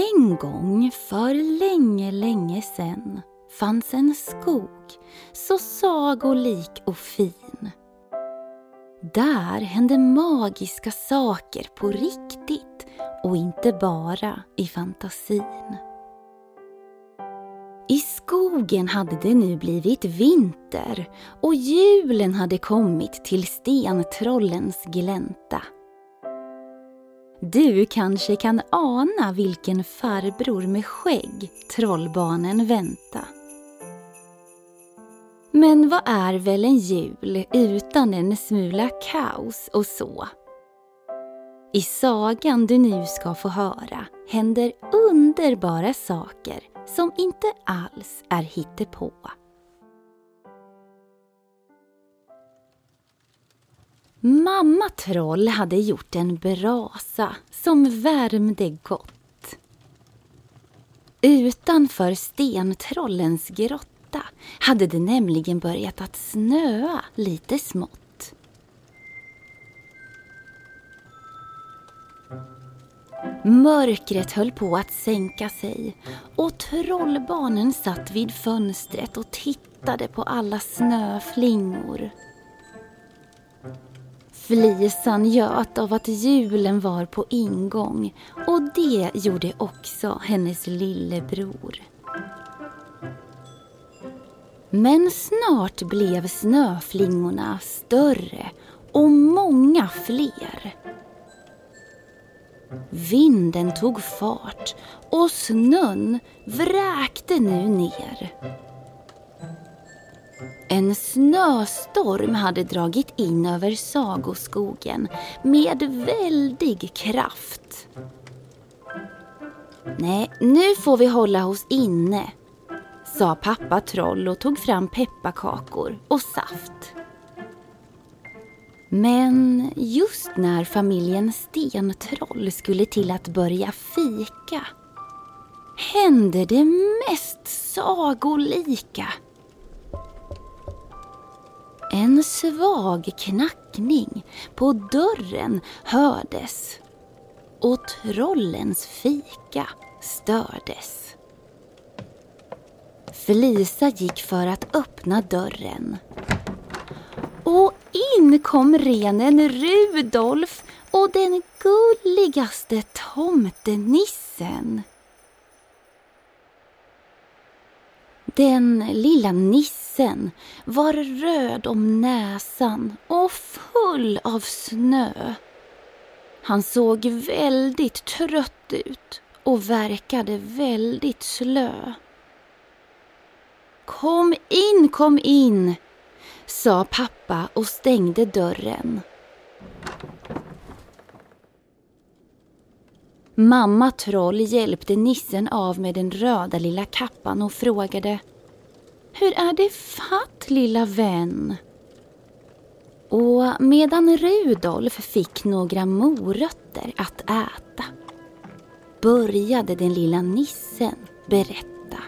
En gång för länge, länge sen fanns en skog så sagolik och fin. Där hände magiska saker på riktigt och inte bara i fantasin. I skogen hade det nu blivit vinter och julen hade kommit till stentrollens glänta. Du kanske kan ana vilken farbror med skägg trollbarnen vänta. Men vad är väl en jul utan en smula kaos och så? I sagan du nu ska få höra händer underbara saker som inte alls är hittepå. Mamma Troll hade gjort en brasa som värmde gott. Utanför stentrollens grotta hade det nämligen börjat att snöa lite smått. Mörkret höll på att sänka sig och trollbarnen satt vid fönstret och tittade på alla snöflingor. Flisan göt av att julen var på ingång och det gjorde också hennes lillebror. Men snart blev snöflingorna större och många fler. Vinden tog fart och snön vräkte nu ner. En snöstorm hade dragit in över sagoskogen med väldig kraft. Nej, nu får vi hålla oss inne, sa pappa Troll och tog fram pepparkakor och saft. Men just när familjen Stentroll skulle till att börja fika hände det mest sagolika. En svag knackning på dörren hördes och trollens fika stördes. Felisa gick för att öppna dörren. Och in kom renen Rudolf och den gulligaste tomtenissen. Den lilla nissen var röd om näsan och full av snö. Han såg väldigt trött ut och verkade väldigt slö. Kom in, kom in, sa pappa och stängde dörren. Mamma Troll hjälpte nissen av med den röda lilla kappan och frågade Hur är det fatt lilla vän? Och medan Rudolf fick några morötter att äta började den lilla nissen berätta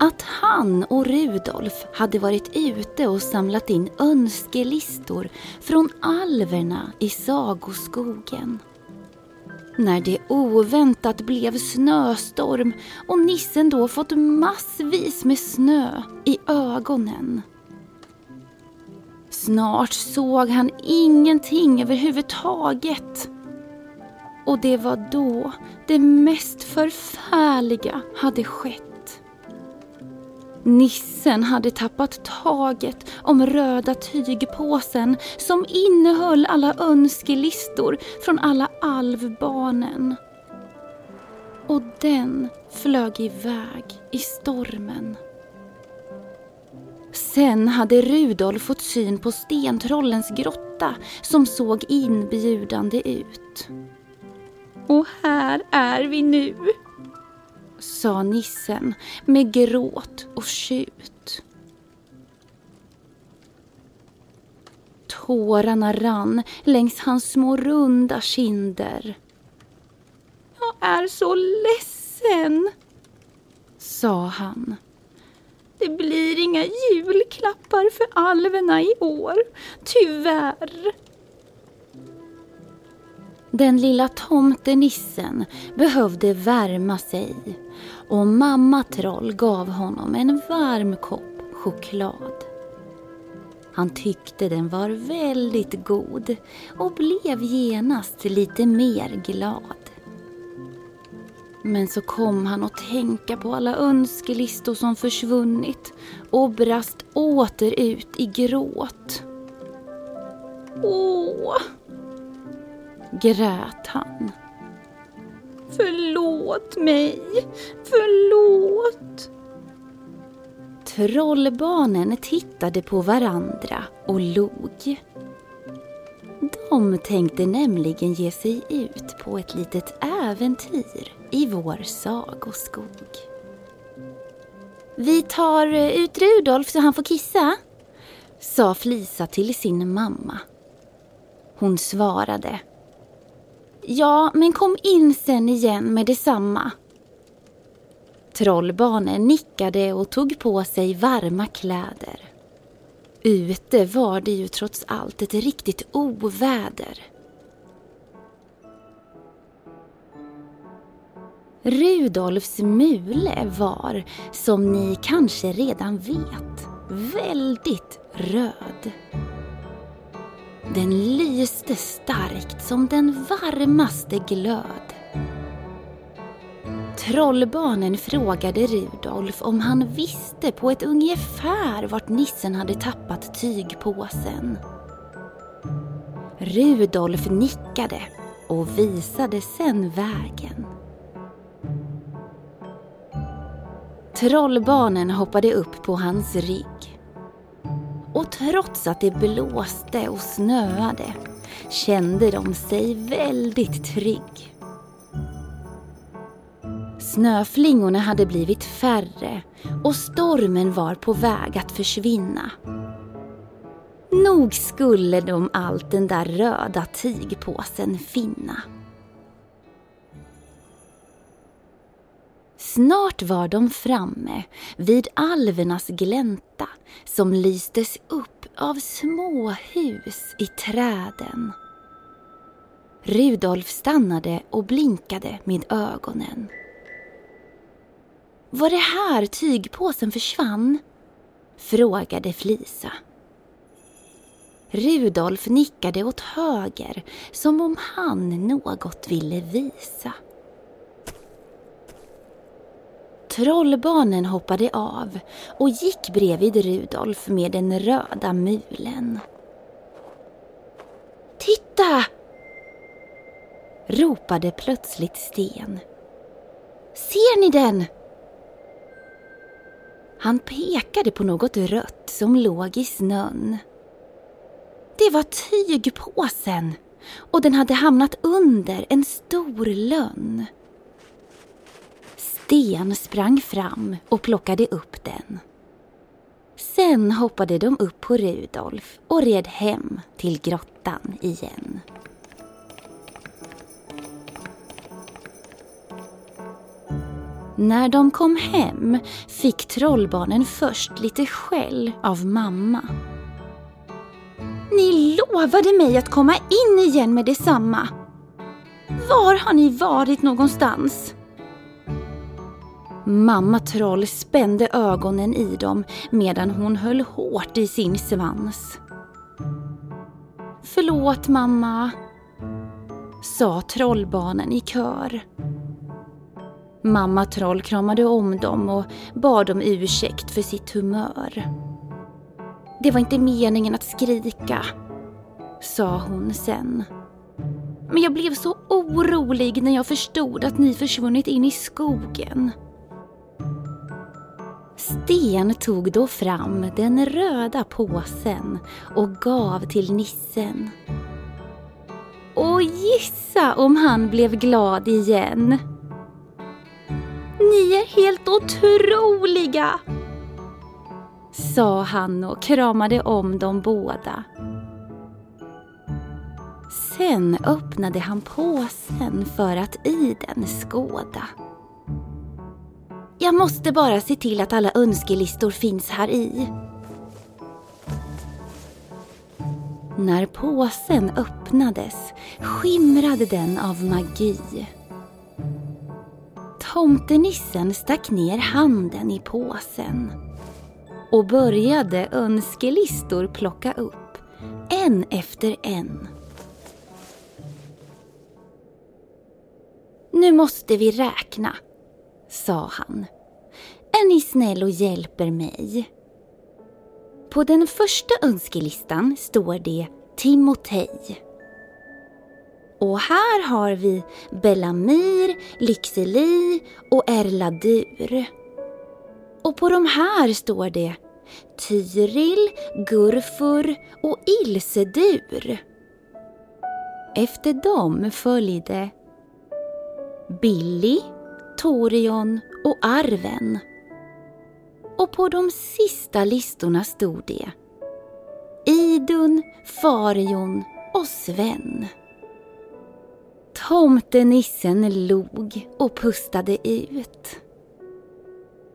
att han och Rudolf hade varit ute och samlat in önskelistor från alverna i sagoskogen. När det oväntat blev snöstorm och nissen då fått massvis med snö i ögonen. Snart såg han ingenting överhuvudtaget. Och det var då det mest förfärliga hade skett. Nissen hade tappat taget om röda tygpåsen som innehöll alla önskelistor från alla alvbarnen. Och den flög iväg i stormen. Sen hade Rudolf fått syn på stentrollens grotta som såg inbjudande ut. Och här är vi nu, sa nissen med gråt och tjut. Tårarna rann längs hans små runda kinder. Jag är så ledsen, sa han. Det blir inga julklappar för alverna i år, tyvärr. Den lilla tomtenissen behövde värma sig och mamma Troll gav honom en varm kopp choklad. Han tyckte den var väldigt god och blev genast lite mer glad. Men så kom han att tänka på alla önskelistor som försvunnit och brast åter ut i gråt. Åh! grät han. Förlåt mig, förlåt. Trollbarnen tittade på varandra och log. De tänkte nämligen ge sig ut på ett litet äventyr i vår sagoskog. Vi tar eh, ut Rudolf så han får kissa, sa Flisa till sin mamma. Hon svarade. Ja, men kom in sen igen med detsamma. Trollbarnen nickade och tog på sig varma kläder. Ute var det ju trots allt ett riktigt oväder. Rudolfs mule var, som ni kanske redan vet, väldigt röd. Den lyste starkt som den varmaste glöd. Trollbarnen frågade Rudolf om han visste på ett ungefär vart nissen hade tappat tygpåsen. Rudolf nickade och visade sen vägen. Trollbarnen hoppade upp på hans rygg. Och trots att det blåste och snöade kände de sig väldigt trygg. Snöflingorna hade blivit färre och stormen var på väg att försvinna. Nog skulle de allt den där röda tygpåsen finna. Snart var de framme vid alvernas glänta som lystes upp av små hus i träden. Rudolf stannade och blinkade med ögonen. Var det här tygpåsen försvann? Frågade Flisa. Rudolf nickade åt höger som om han något ville visa. Trollbarnen hoppade av och gick bredvid Rudolf med den röda mulen. Titta! ropade plötsligt Sten. Ser ni den? Han pekade på något rött som låg i snön. Det var tygpåsen och den hade hamnat under en stor lönn. Sten sprang fram och plockade upp den. Sen hoppade de upp på Rudolf och red hem till grottan igen. När de kom hem fick trollbarnen först lite skäll av mamma. Ni lovade mig att komma in igen med detsamma. Var har ni varit någonstans? Mamma Troll spände ögonen i dem medan hon höll hårt i sin svans. Förlåt mamma, sa trollbarnen i kör. Mamma Troll kramade om dem och bad om ursäkt för sitt humör. Det var inte meningen att skrika, sa hon sen. Men jag blev så orolig när jag förstod att ni försvunnit in i skogen. Sten tog då fram den röda påsen och gav till nissen. Och gissa om han blev glad igen. Ni är helt otroliga! Sa han och kramade om dem båda. Sen öppnade han påsen för att i den skåda. Jag måste bara se till att alla önskelistor finns här i. När påsen öppnades skimrade den av magi. Tomtenissen stack ner handen i påsen och började önskelistor plocka upp, en efter en. Nu måste vi räkna, sa han. Är ni snäll och hjälper mig? På den första önskelistan står det Timotej. Och här har vi Bellamir, Lyxeli och Erladur. Och på de här står det Tyril, Gurfur och Ilsedur. Efter dem följde Billy, Torion och Arven. Och på de sista listorna stod det Idun, Farion och Sven. Tomtenissen log och pustade ut.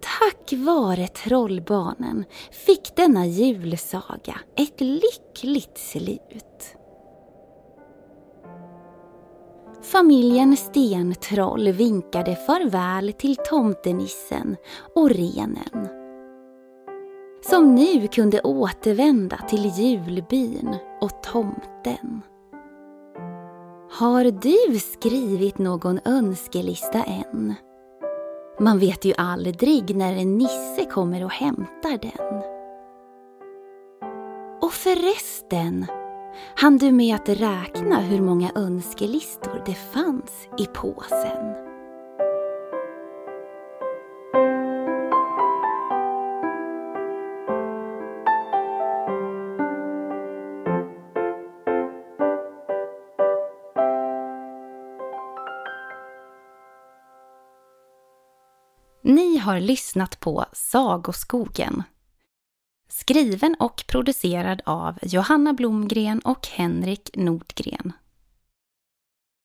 Tack vare trollbarnen fick denna julsaga ett lyckligt slut. Familjen Stentroll vinkade farväl till tomtenissen och renen. Som nu kunde återvända till julbyn och tomten. Har du skrivit någon önskelista än? Man vet ju aldrig när en nisse kommer och hämtar den. Och förresten, hann du med att räkna hur många önskelistor det fanns i påsen? Ni har lyssnat på Sagoskogen. Skriven och producerad av Johanna Blomgren och Henrik Nordgren.